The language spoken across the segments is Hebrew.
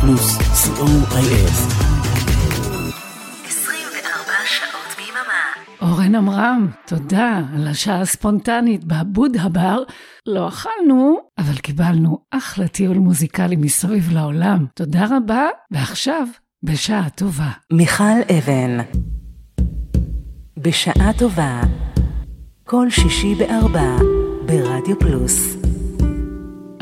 פלוס, co.il. 24 שעות ביממה. אורן עמרם, תודה על השעה הספונטנית בעבוד הבר. לא אכלנו, אבל קיבלנו אחלה טיול מוזיקלי מסביב לעולם. תודה רבה, ועכשיו, בשעה טובה. מיכל אבן, בשעה טובה, כל שישי בארבע, ברדיו פלוס.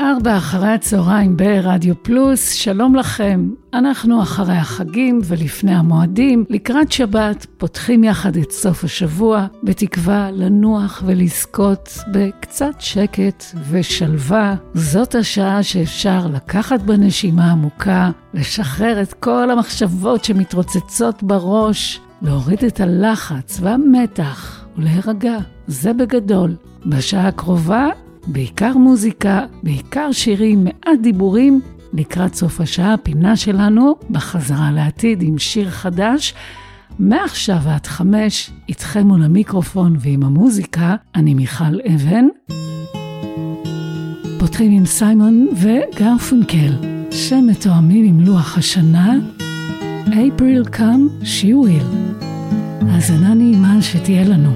ארבע אחרי הצהריים ברדיו פלוס, שלום לכם. אנחנו אחרי החגים ולפני המועדים, לקראת שבת, פותחים יחד את סוף השבוע, בתקווה לנוח ולזכות בקצת שקט ושלווה. זאת השעה שאפשר לקחת בנשימה עמוקה, לשחרר את כל המחשבות שמתרוצצות בראש, להוריד את הלחץ והמתח ולהירגע. זה בגדול. בשעה הקרובה בעיקר מוזיקה, בעיקר שירים, מעט דיבורים. לקראת סוף השעה, הפינה שלנו בחזרה לעתיד עם שיר חדש. מעכשיו ועד חמש, איתכם מול המיקרופון ועם המוזיקה, אני מיכל אבן. פותחים עם סיימון וגרפונקל, שמתואמים עם לוח השנה, April come, she will. האזנה נעימה שתהיה לנו.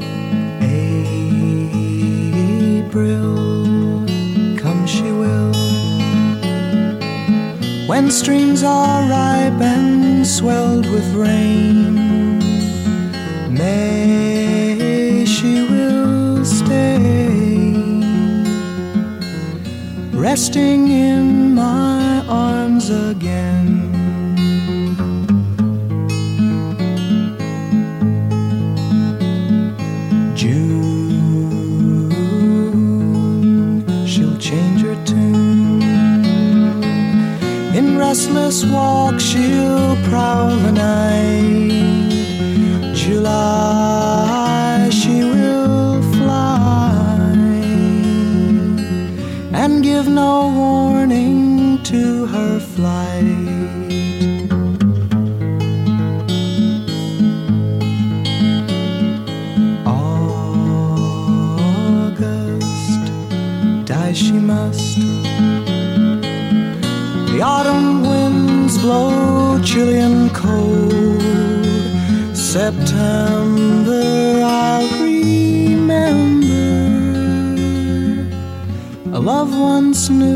April, When streams are ripe and swelled with rain, May she will stay, resting in my arms again. walk she'll night July September, I'll remember. A love once new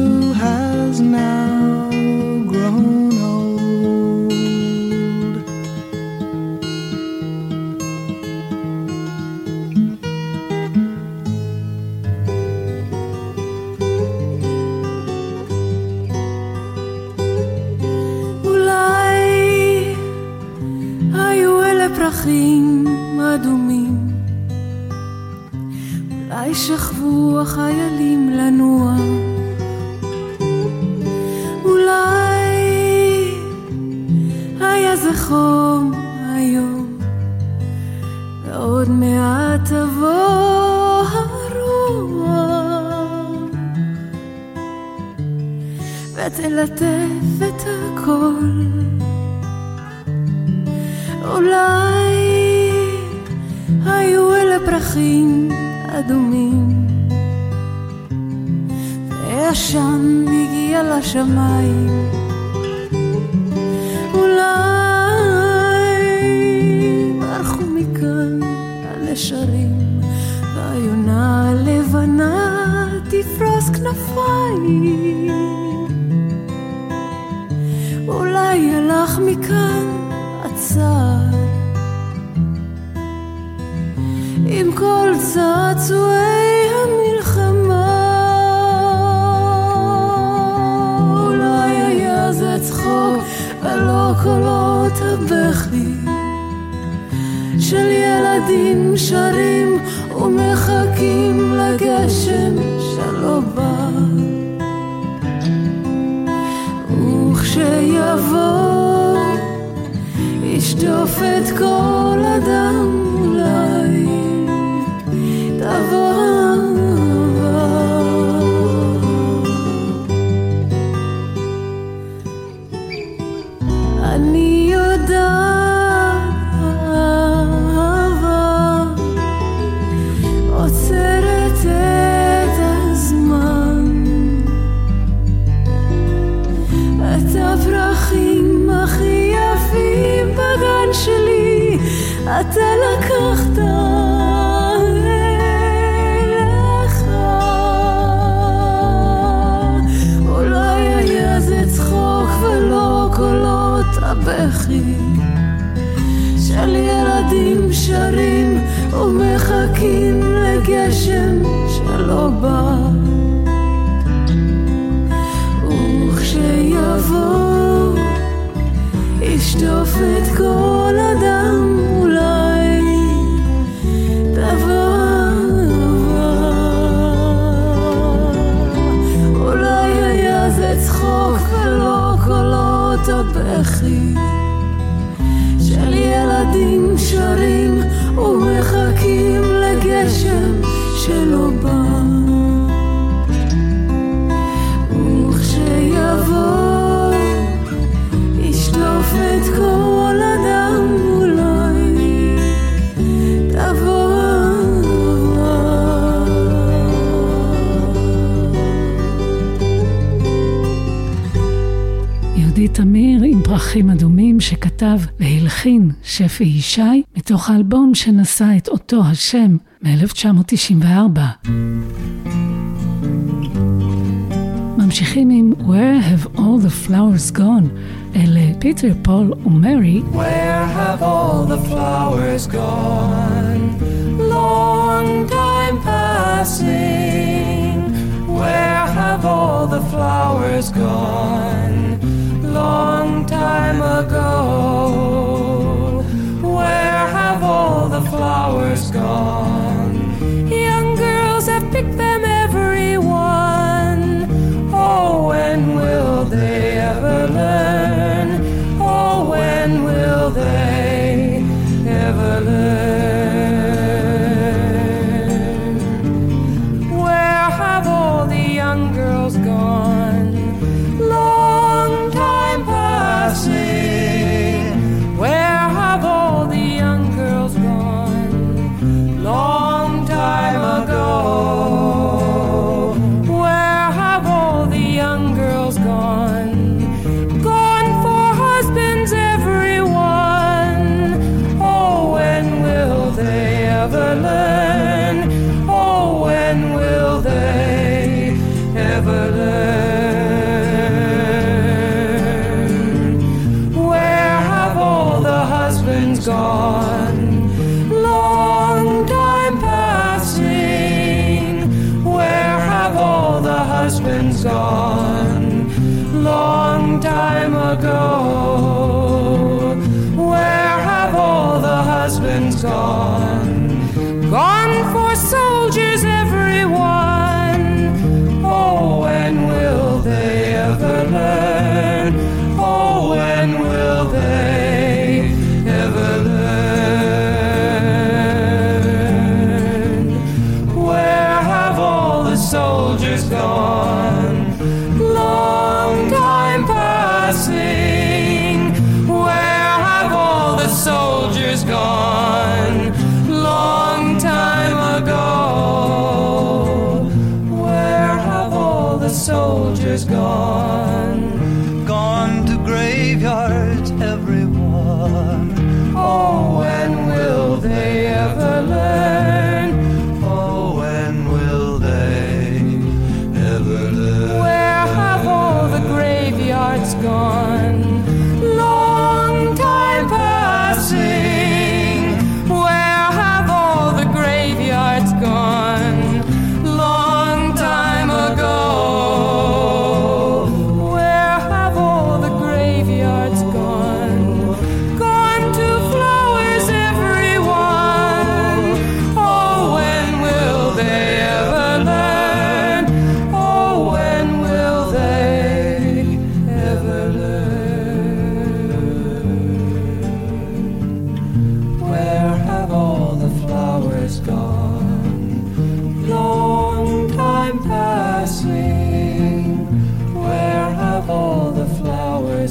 של ילדים שרים ומחכים לגשם שלא בא. פרחים אדומים שכתב והלחין שפי ישי מתוך האלבום שנשא את אותו השם מ-1994. ממשיכים עם Where have all the flowers gone? אלה פיטר, פול ומרי. Where have all the flowers gone? Long time passing. Where have all the flowers gone? long time ago. Where have all the flowers gone? Young girls have picked them, every one. Oh, when will they ever learn? Oh, when will they?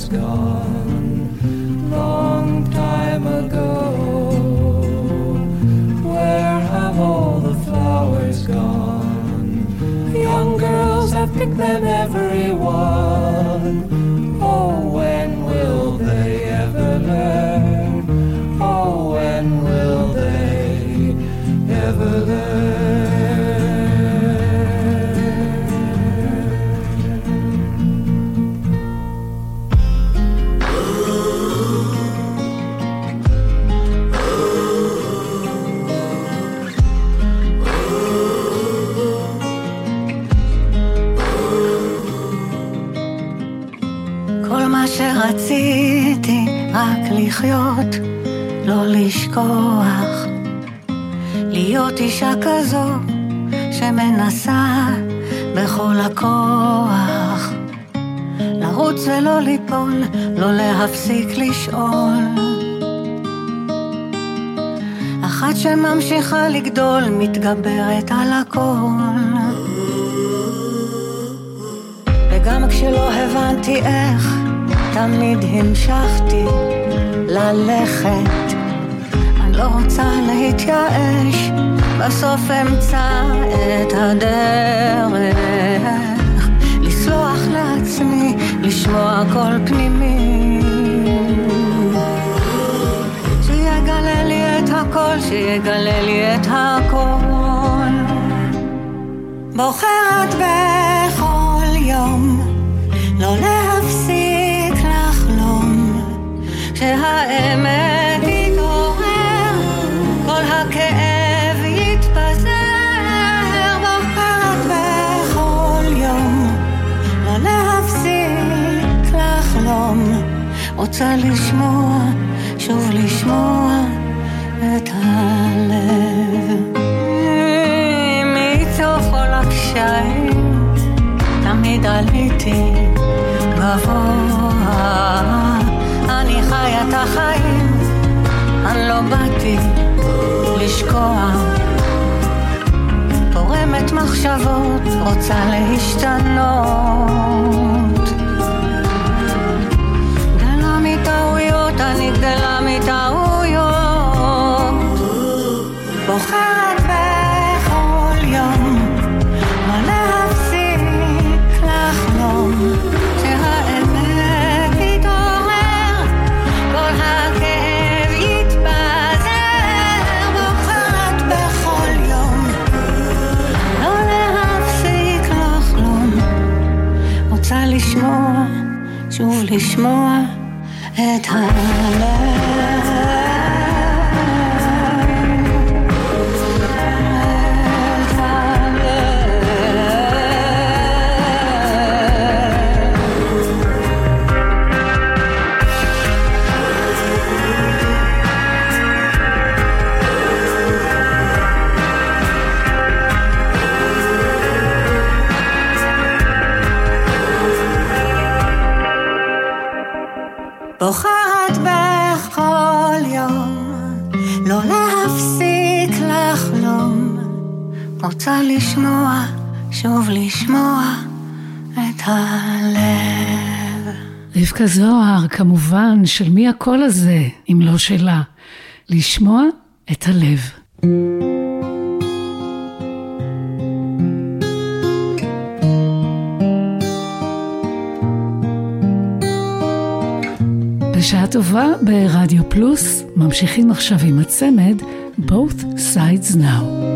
gone long time ago. Where have all the flowers gone? Young girls have picked them ever. לחיות, לא לשכוח. להיות אישה כזו שמנסה בכל הכוח. לרוץ ולא ליפול, לא להפסיק לשאול. אחת שממשיכה לגדול, מתגברת על הכל. וגם כשלא הבנתי איך, תמיד המשכתי ללכת. אני לא רוצה להתייאש, בסוף אמצא את הדרך. לסלוח לעצמי, לשמוע קול פנימי. שיגלה לי את הכל, שיגלה לי את הכל. בוחרת בכל יום לא להפסיק שהאמת תתעורר, כל הכאב יתפזר. בוחרת בכל יום לא להפסיק לחלום, רוצה לשמוע, שוב לשמוע את הלב. מתוך כל הקשיים תמיד עליתי גבוה. את החיים, אני לא באתי לשקוע. תורמת מחשבות, רוצה להשתנות. גדלה מטעויות, אני גדלה מטעויות. לשמוע את הלב. רוצה לשמוע, שוב לשמוע את הלב. רבקה זוהר, כמובן, של מי הקול הזה, אם לא שלה? לשמוע את הלב. בשעה טובה ברדיו פלוס, ממשיכים עכשיו עם הצמד Both Sides Now.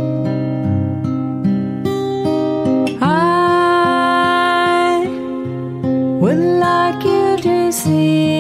See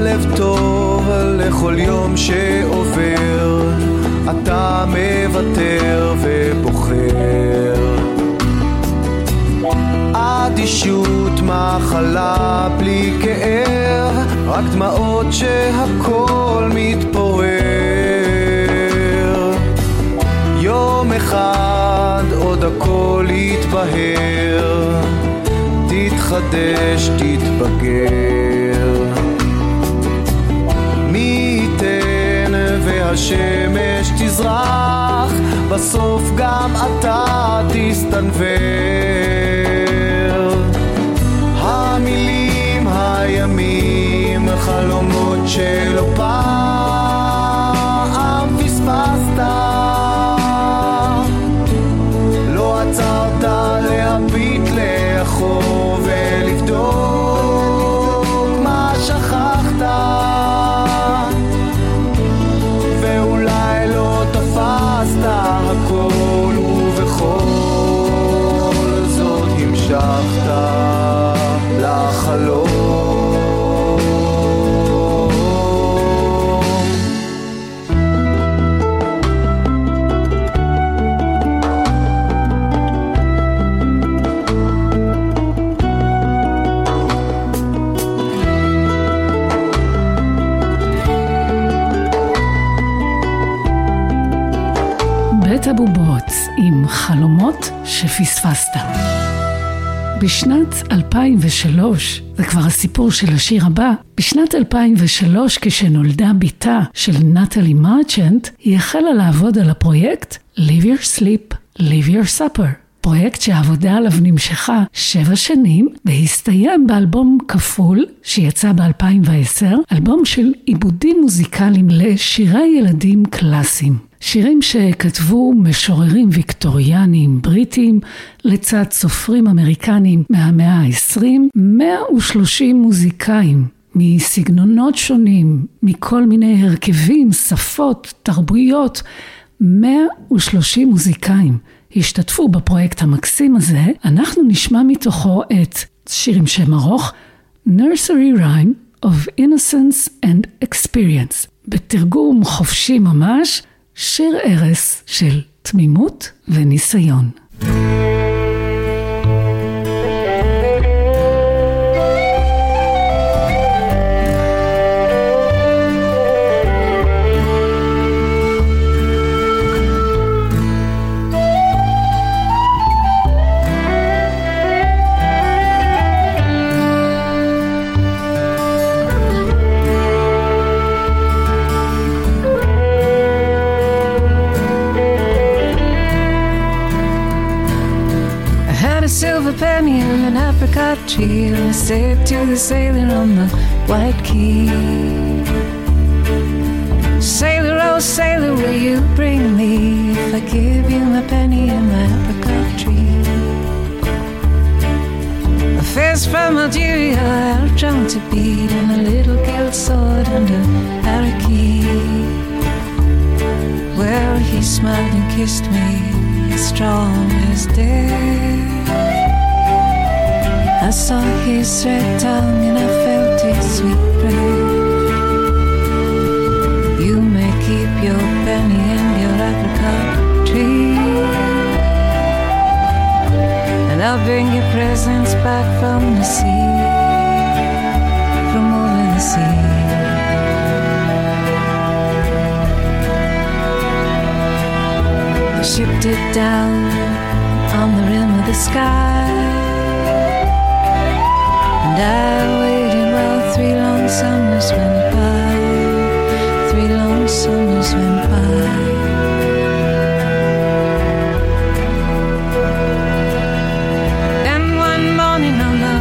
לב טוב לכל יום שעובר, אתה מוותר ובוחר. אדישות, מחלה בלי כאב, רק דמעות שהכל מתפורר. יום אחד עוד הכל יתבהר, תתחדש, תתבגר. והשמש תזרח, בסוף גם אתה תסתנוור. המילים, הימים, חלומות שלא פעם חלומות שפספסת. בשנת 2003, זה כבר הסיפור של השיר הבא, בשנת 2003 כשנולדה בתה של נטלי מרצ'נט, היא החלה לעבוד על הפרויקט Live Your Sleep, Live Your Supper. פרויקט שהעבודה עליו נמשכה שבע שנים והסתיים באלבום כפול שיצא ב-2010, אלבום של עיבודים מוזיקליים לשירי ילדים קלאסיים. שירים שכתבו משוררים ויקטוריאנים בריטים לצד סופרים אמריקנים מהמאה ה-20, 130 מוזיקאים מסגנונות שונים, מכל מיני הרכבים, שפות, תרבויות, 130 מוזיקאים השתתפו בפרויקט המקסים הזה. אנחנו נשמע מתוכו את שיר עם שם ארוך, Nursery Rhyme of Innocence and Experience. בתרגום חופשי ממש, שיר ערש של תמימות וניסיון. Apricot tree, and I said to the sailor on the white key, Sailor, oh sailor, will you bring me if I give you my penny and my apricot tree? A fist from Algeria, I'll drum to beat, and a little gilt sword and a parakeet. Well, he smiled and kissed me, as strong as death. I saw his red tongue and I felt his sweet breath. You may keep your penny and your apricot tree. And I'll bring your presents back from the sea, from over the sea. I shipped it down on the rim of the sky. I waited while three long summers went by. Three long summers went by. Then one morning on the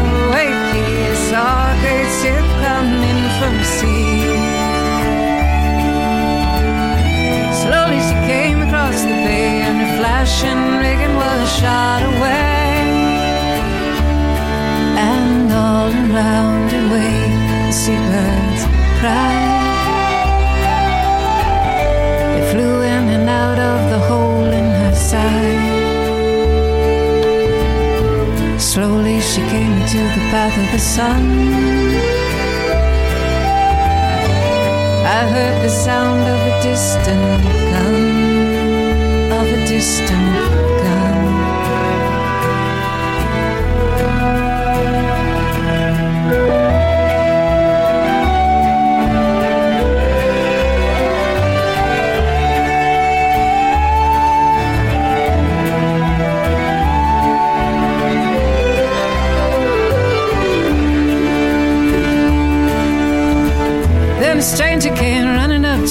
saw a ship coming from sea. Slowly she came across the bay, and her flashing rigging was shot away. Around her wave, the seabirds cried. They flew in and out of the hole in her side. Slowly she came to the path of the sun. I heard the sound of a distant gun, of a distant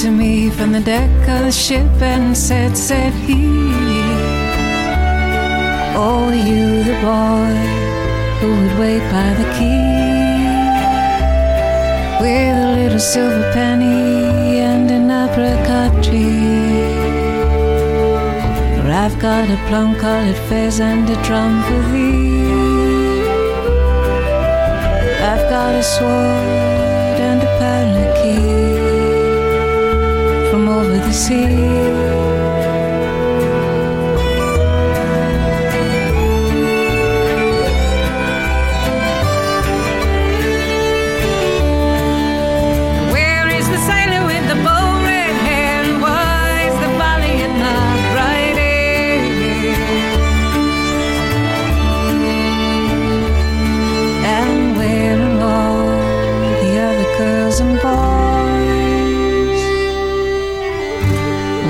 to me from the deck of the ship and said, said he, Oh, you the boy who would wait by the key with a little silver penny and an apricot tree. For I've got a plum colored fez and a drum for thee. I've got a sword and a over the sea.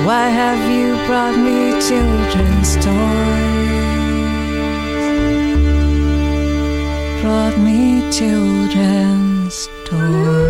Why have you brought me children's toys? Brought me children's toys.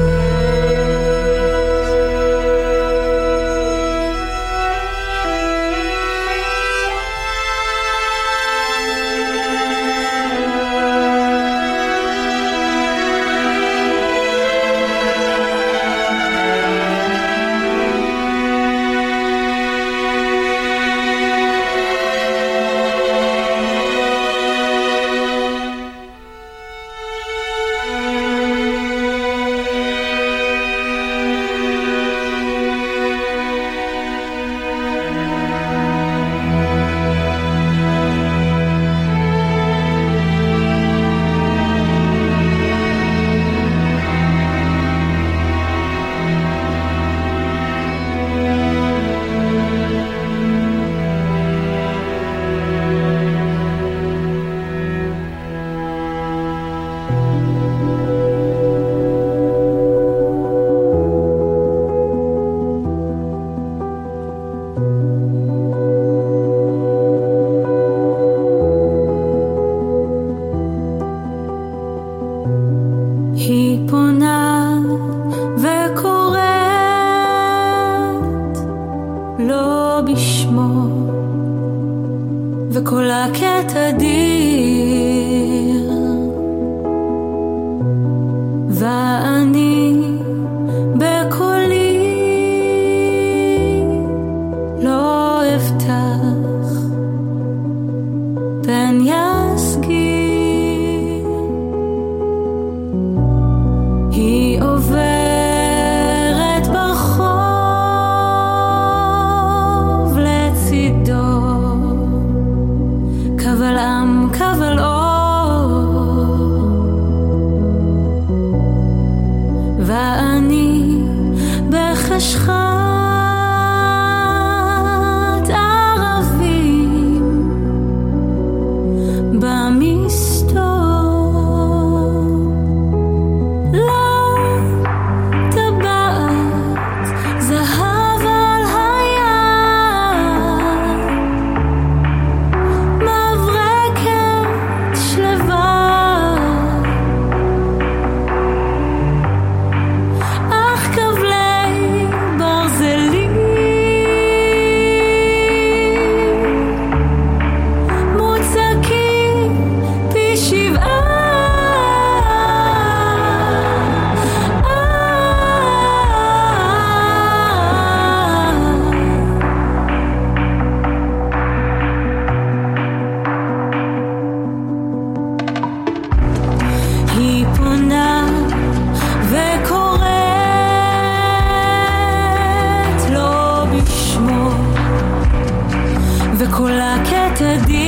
רדיו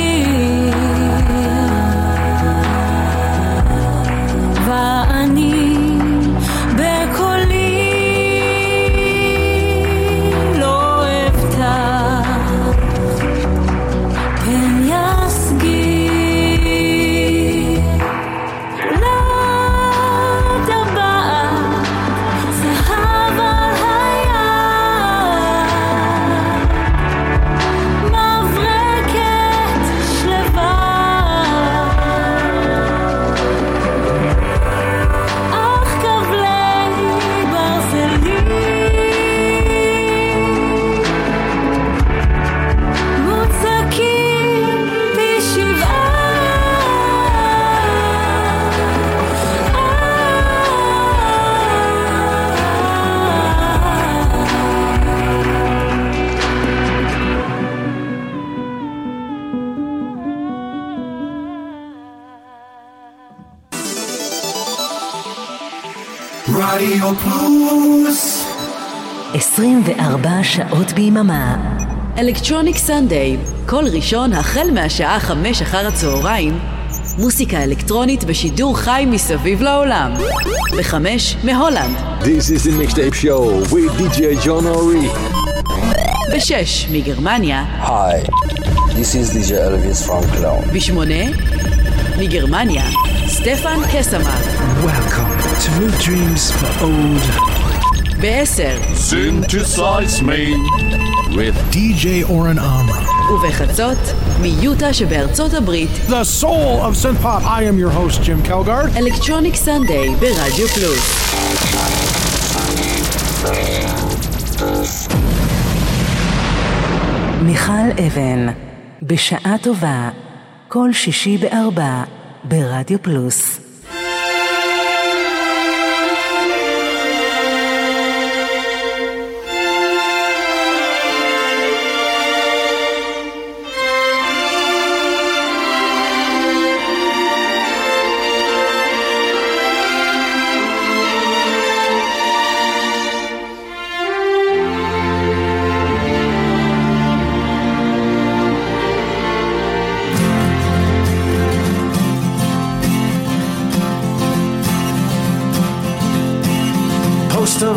ביממה. אלקטרוניק סנדיי, כל ראשון החל מהשעה חמש אחר הצהריים, מוסיקה אלקטרונית בשידור חי מסביב לעולם. בחמש מהולנד. This is the mixtape show with DJ John Ori. בשש מגרמניה. Hi, this is DJ Elvis from Cologne. בשמונה מגרמניה. סטפן קסמר. Welcome to New Dreams for Old בעשר Synthesize me with DJ Oren Amram. ובחצות מיוטה שבארצות הברית. The soul of synth pop. I am your host, Jim Kelgard. אלקטרוניק סנדיי ברדיו פלוס. מיכל אבן, בשעה טובה, כל שישי בארבע, ברדיו פלוס.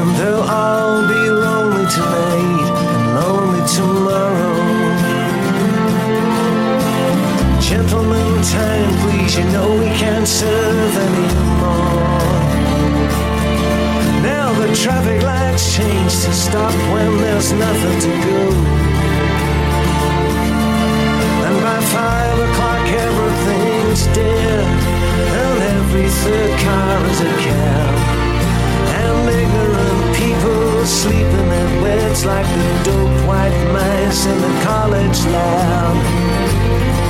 And they'll all be lonely tonight and lonely tomorrow. Gentlemen, time please, you know we can't serve anymore. Now the traffic lights change to stop when there's nothing to go. And by five o'clock everything's dead, and every third car is a cab. And ignorant people sleep in beds like the dope white mice in the college lab.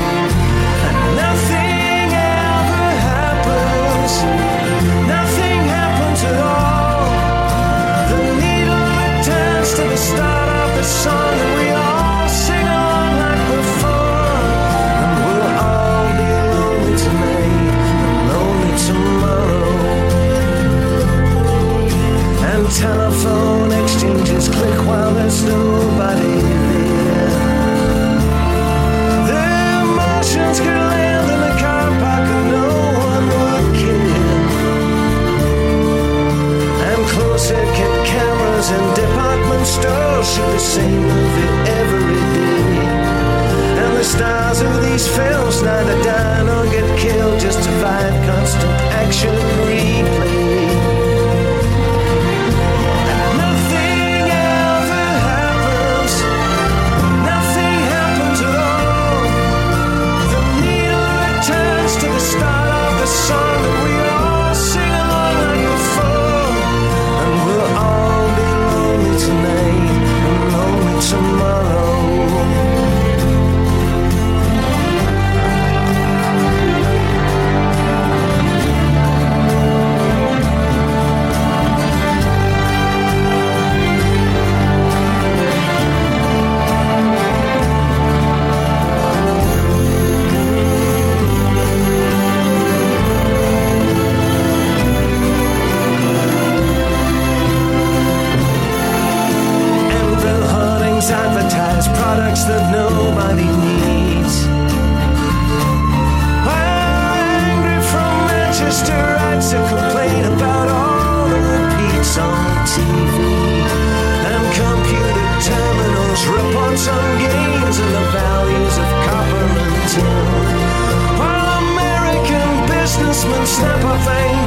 basement snap I thank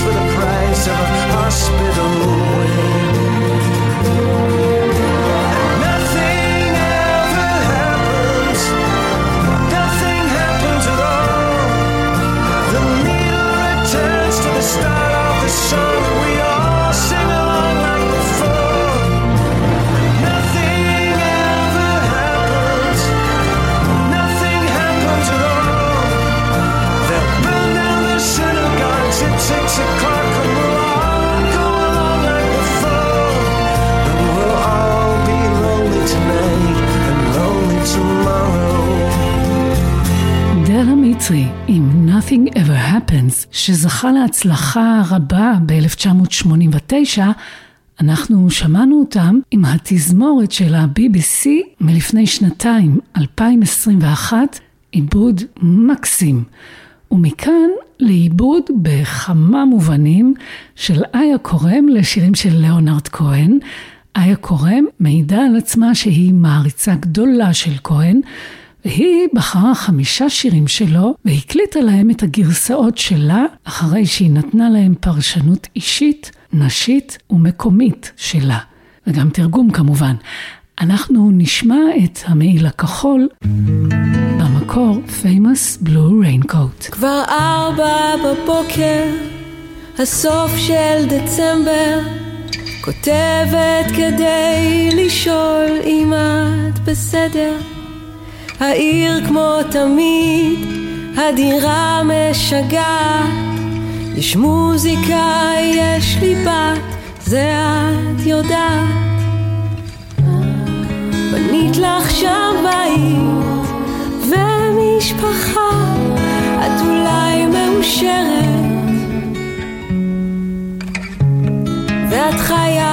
for the price of a hospital wing. דלה מיצרי עם Nothing Ever Happens, שזכה להצלחה רבה ב-1989, אנחנו שמענו אותם עם התזמורת של ה-BBC מלפני שנתיים, 2021, עיבוד מקסים. ומכאן לעיבוד בכמה מובנים של איה קורם לשירים של ליאונרד כהן. איה קורם מעידה על עצמה שהיא מעריצה גדולה של כהן, והיא בחרה חמישה שירים שלו והקליטה להם את הגרסאות שלה, אחרי שהיא נתנה להם פרשנות אישית, נשית ומקומית שלה. וגם תרגום כמובן. אנחנו נשמע את המעיל הכחול, במקור famous blue raincoat. כבר ארבע בבוקר, הסוף של דצמבר, כותבת כדי לשאול אם את בסדר. העיר כמו תמיד, הדירה משגעת, יש מוזיקה, יש לי בת, זה את יודעת. בנית לך שם בית ומשפחה, את אולי מאושרת, ואת חיה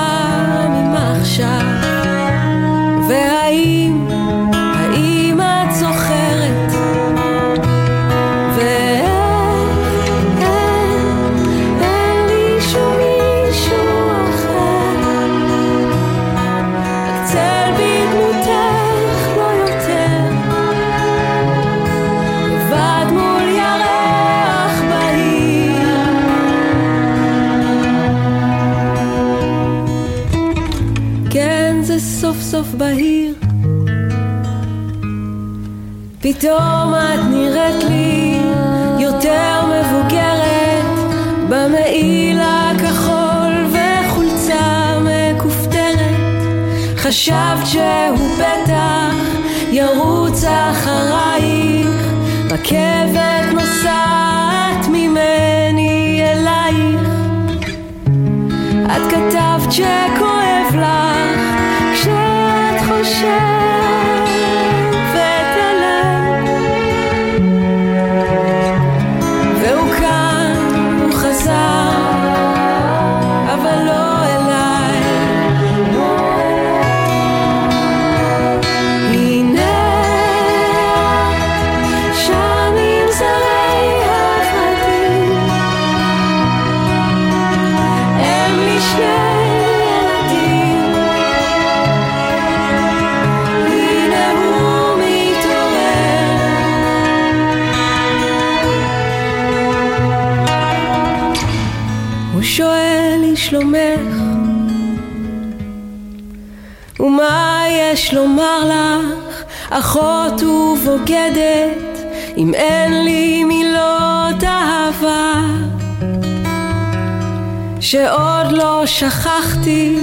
סוף בהיר. פתאום את נראית לי יותר מבוגרת במעיל הכחול וחולצה מכופתרת. חשבת שהוא בטח ירוץ אחרייך רכבת נוסעת ממני אלייך. את כתבת לך shine. לך, אחות ובוגדת, אם אין לי מילות אהבה? שעוד לא שכחתי,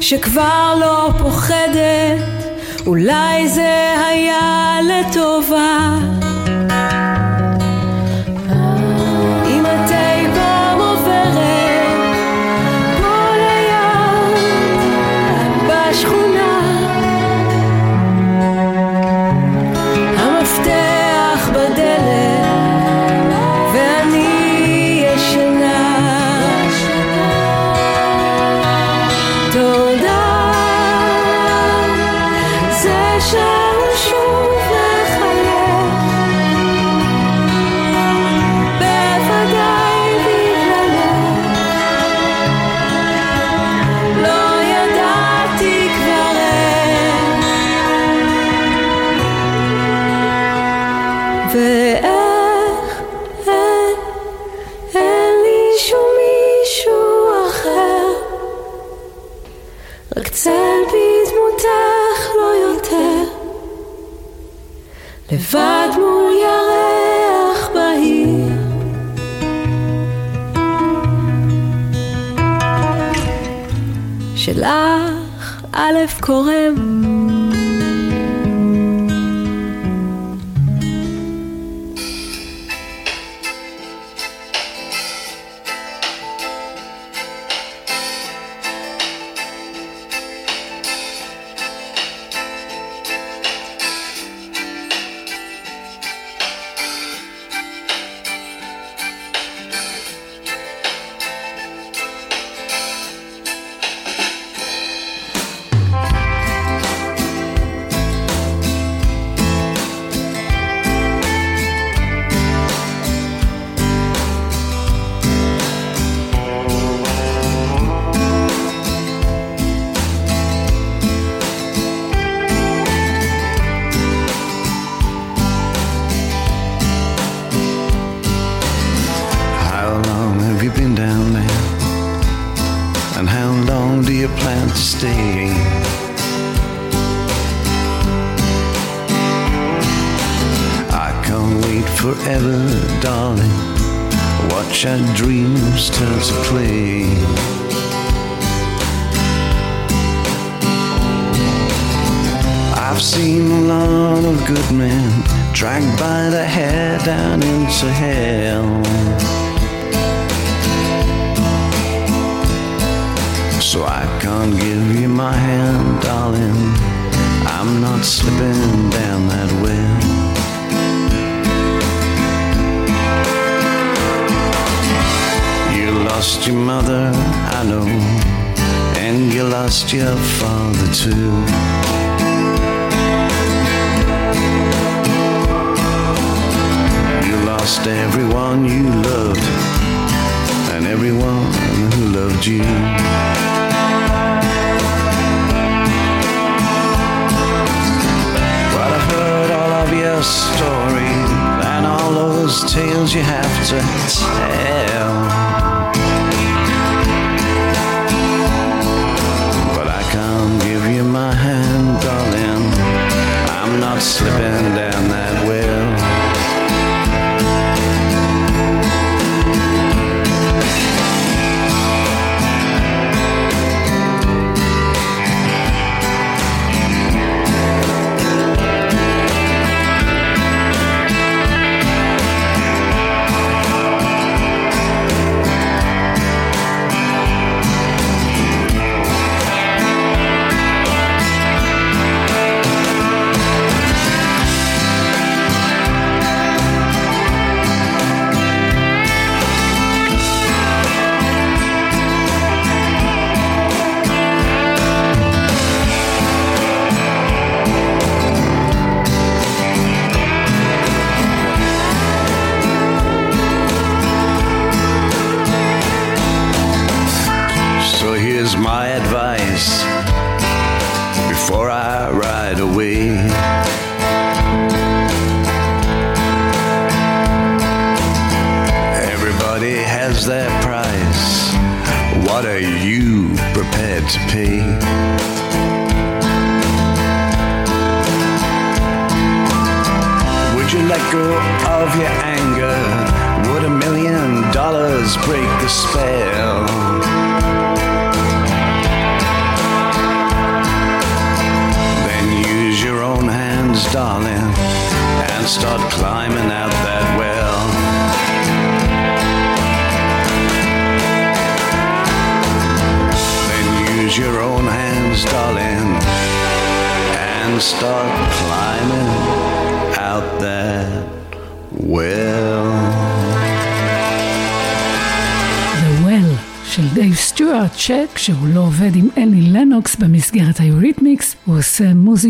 שכבר לא פוחדת, אולי זה היה לטובה. שלך א' קורם Our dreams turn to play. I've seen a lot of good men dragged by the hair down into hell. So I can't give you my hand, darling. I'm not slipping down that well. Lost your mother, I know, and you lost your father too. You lost everyone you loved, and everyone who loved you. Well, I've heard all of your stories and all those tales you have to tell. Not slipping down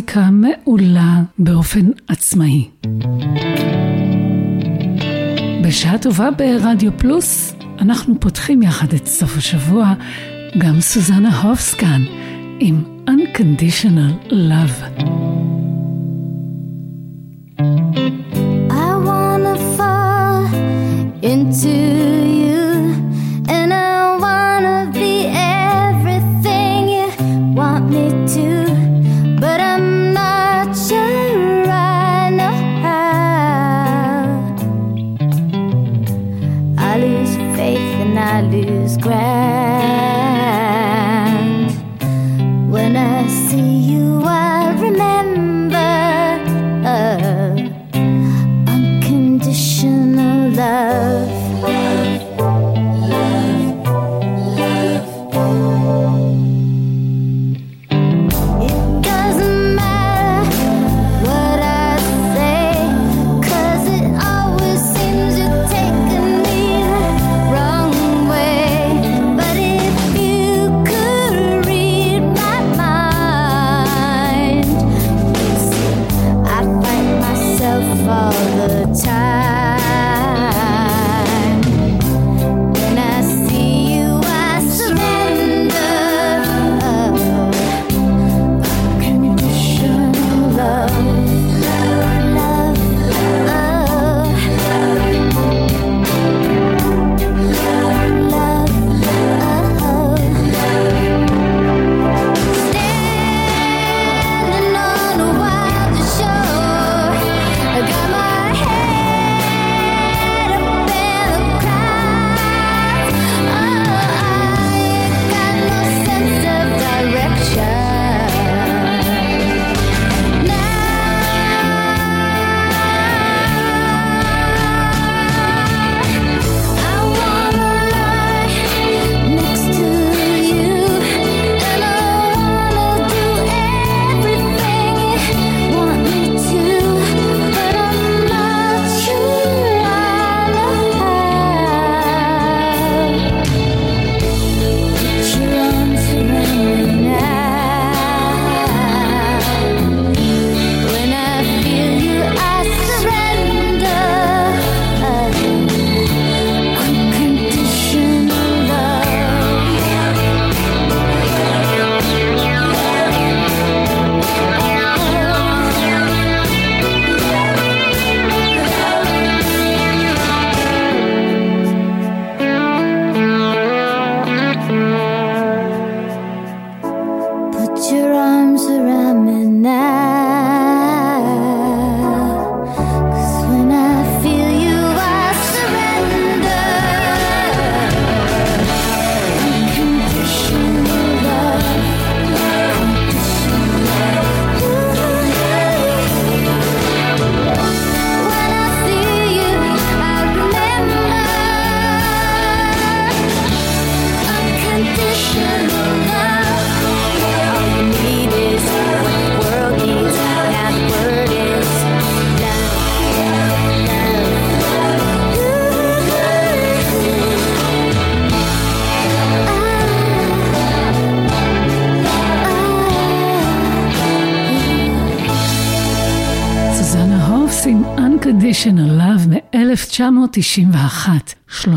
מוזיקה מעולה באופן עצמאי. בשעה טובה ברדיו פלוס, אנחנו פותחים יחד את סוף השבוע, גם סוזנה הופס כאן, עם Unconditional Love.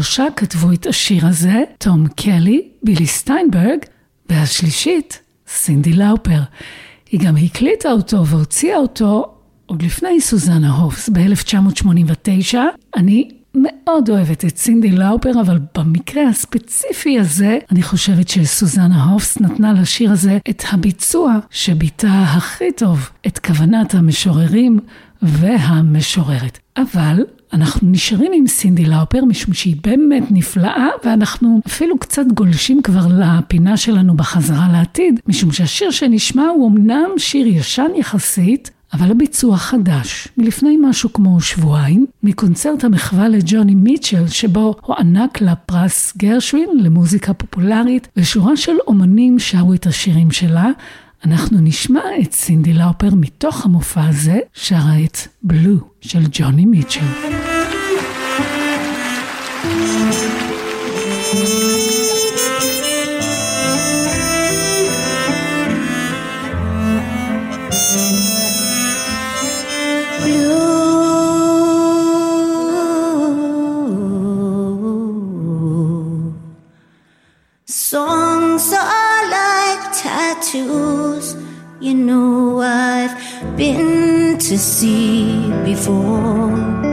שלושה כתבו את השיר הזה, תום קלי, בילי סטיינברג, והשלישית, סינדי לאופר. היא גם הקליטה אותו והוציאה אותו עוד לפני סוזנה הופס ב-1989. אני מאוד אוהבת את סינדי לאופר, אבל במקרה הספציפי הזה, אני חושבת שסוזנה הופס נתנה לשיר הזה את הביצוע שביטא הכי טוב את כוונת המשוררים והמשוררת. אבל אנחנו נשארים עם סינדי לאופר משום שהיא באמת נפלאה ואנחנו אפילו קצת גולשים כבר לפינה שלנו בחזרה לעתיד משום שהשיר שנשמע הוא אמנם שיר ישן יחסית אבל הביצוע חדש, מלפני משהו כמו שבועיים, מקונצרט המחווה לג'וני מיטשל, שבו הוענק לה פרס גרשווין למוזיקה פופולרית, ושורה של אומנים שרו את השירים שלה. אנחנו נשמע את סינדי לאופר מתוך המופע הזה, שרה את בלו של ג'וני מיטשל. Are like tattoos, you know I've been to see before.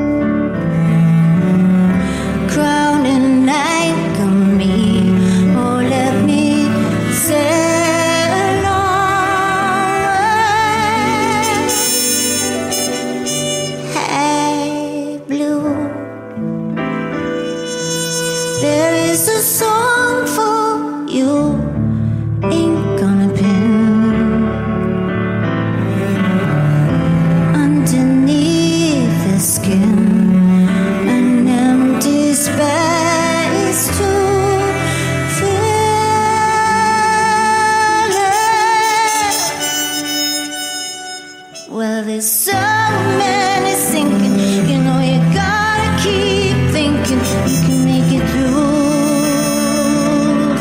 There's so many sinking, you know you gotta keep thinking you can make it through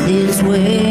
this waves.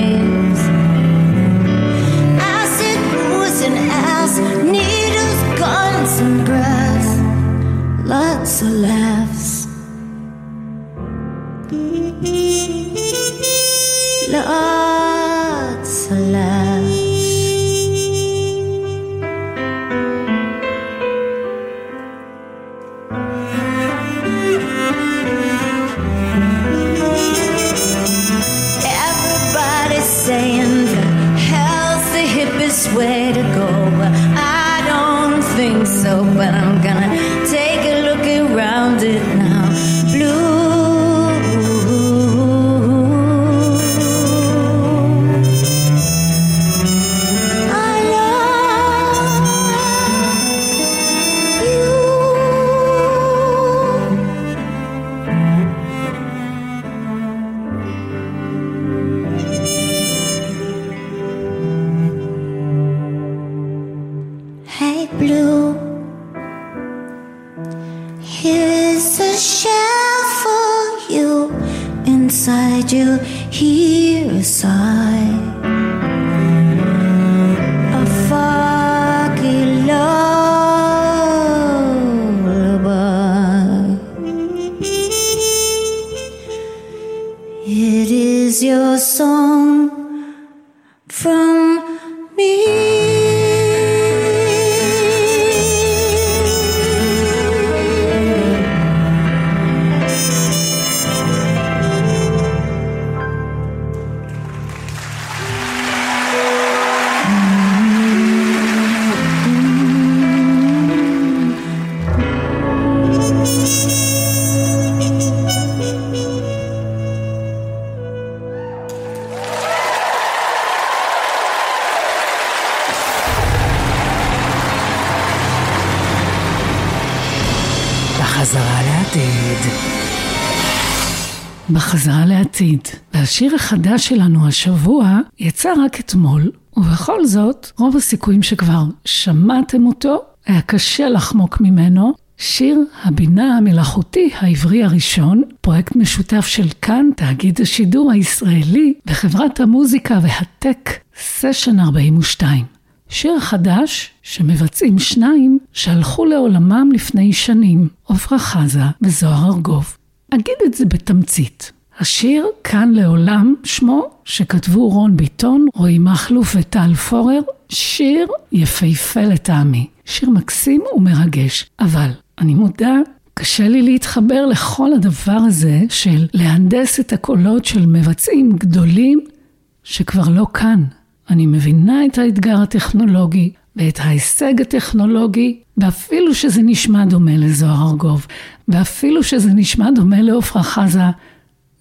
בחזרה לעתיד. והשיר החדש שלנו השבוע יצא רק אתמול, ובכל זאת, רוב הסיכויים שכבר שמעתם אותו, היה קשה לחמוק ממנו. שיר הבינה המלאכותי העברי הראשון, פרויקט משותף של כאן, תאגיד השידור הישראלי, וחברת המוזיקה והטק, סשן 42. שיר חדש שמבצעים שניים שהלכו לעולמם לפני שנים, עפרה חזה וזוהר ארגוב. אגיד את זה בתמצית. השיר "כאן לעולם" שמו, שכתבו רון ביטון, רועי מכלוף וטל פורר, שיר יפהפה לטעמי. שיר מקסים ומרגש, אבל אני מודה, קשה לי להתחבר לכל הדבר הזה של להנדס את הקולות של מבצעים גדולים שכבר לא כאן. אני מבינה את האתגר הטכנולוגי ואת ההישג הטכנולוגי, ואפילו שזה נשמע דומה לזוהר ארגוב, ואפילו שזה נשמע דומה לעפרה חזה,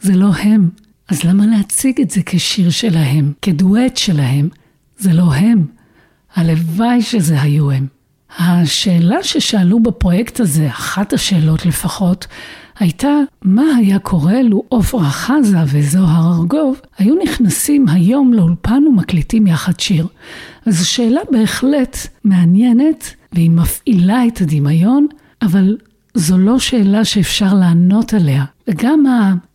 זה לא הם. אז למה להציג את זה כשיר שלהם, כדואט שלהם? זה לא הם. הלוואי שזה היו הם. השאלה ששאלו בפרויקט הזה, אחת השאלות לפחות, הייתה מה היה קורה לו עופרה חזה וזוהר ארגוב היו נכנסים היום לאולפן ומקליטים יחד שיר. אז זו שאלה בהחלט מעניינת והיא מפעילה את הדמיון, אבל זו לא שאלה שאפשר לענות עליה. וגם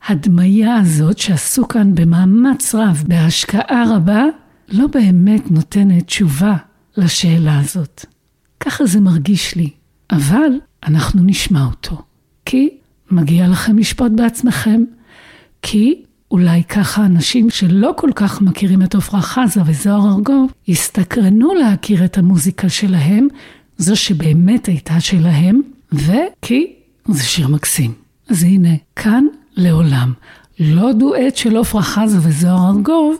ההדמיה הזאת שעשו כאן במאמץ רב, בהשקעה רבה, לא באמת נותנת תשובה לשאלה הזאת. ככה זה מרגיש לי. אבל אנחנו נשמע אותו. כי מגיע לכם לשפוט בעצמכם. כי אולי ככה אנשים שלא כל כך מכירים את עפרה חזה וזוהר ארגוב, יסתקרנו להכיר את המוזיקה שלהם, זו שבאמת הייתה שלהם, וכי זה שיר מקסים. אז הנה, כאן לעולם. לא דואט של עפרה חזה וזוהר ארגוב,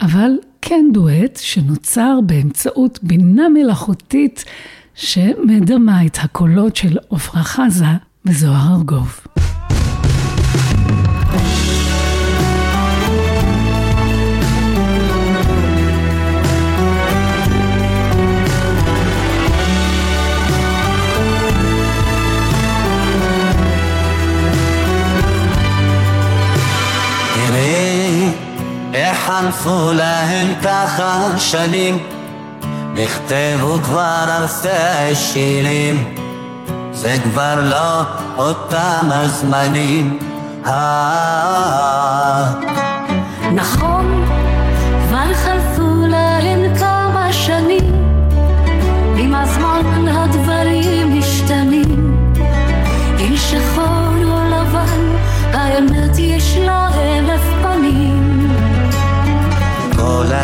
אבל כן דואט שנוצר באמצעות בינה מלאכותית שמדמה את הקולות של עפרה חזה וזוהר ארגוב. חלפו להם ככה שנים, נכתבו כבר אלפי שירים, זה כבר לא אותם הזמנים. נכון, כבר חלפו להם כמה שנים, עם הזמן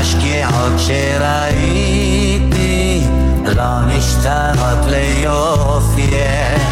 כל השקיעות שראיתי לא משתנות ליופי.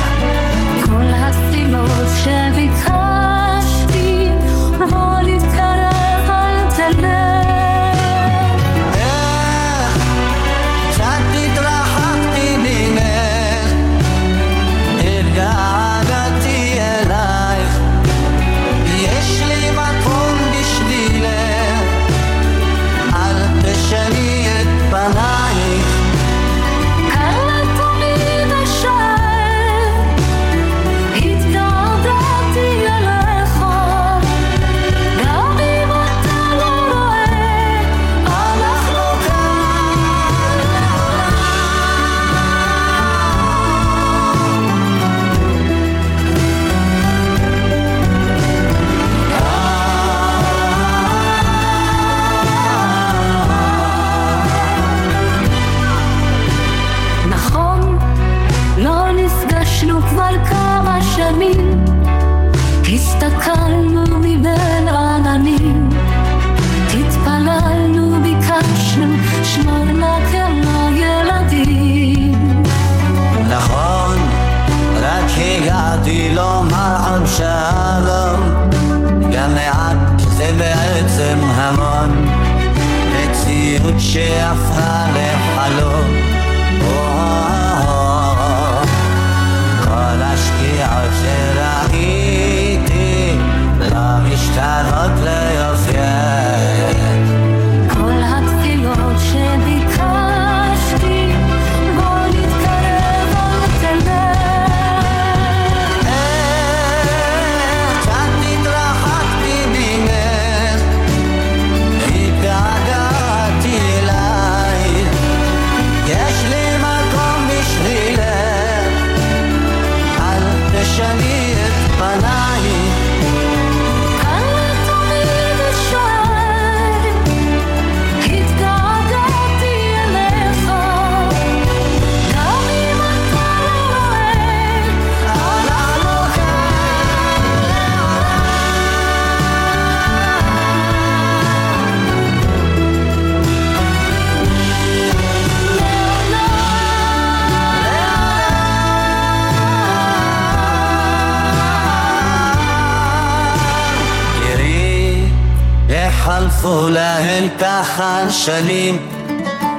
חלפו להן ככה שנים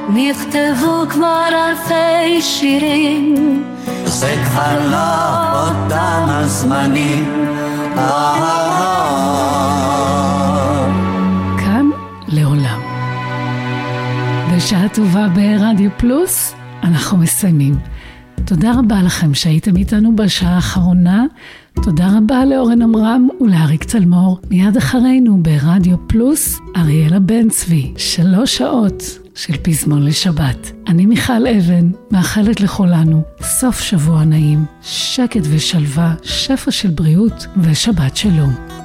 נכתבו כבר אלפי שירים זה כבר לא אותם הזמנים כאן לעולם. בשעה טובה ברדיו פלוס, אנחנו מסיימים. תודה רבה לכם שהייתם איתנו בשעה האחרונה. תודה רבה לאורן עמרם ולאריק צלמור. מיד אחרינו ברדיו פלוס, אריאלה בן צבי. שלוש שעות של פזמון לשבת. אני מיכל אבן, מאחלת לכולנו סוף שבוע נעים, שקט ושלווה, שפע של בריאות ושבת שלום.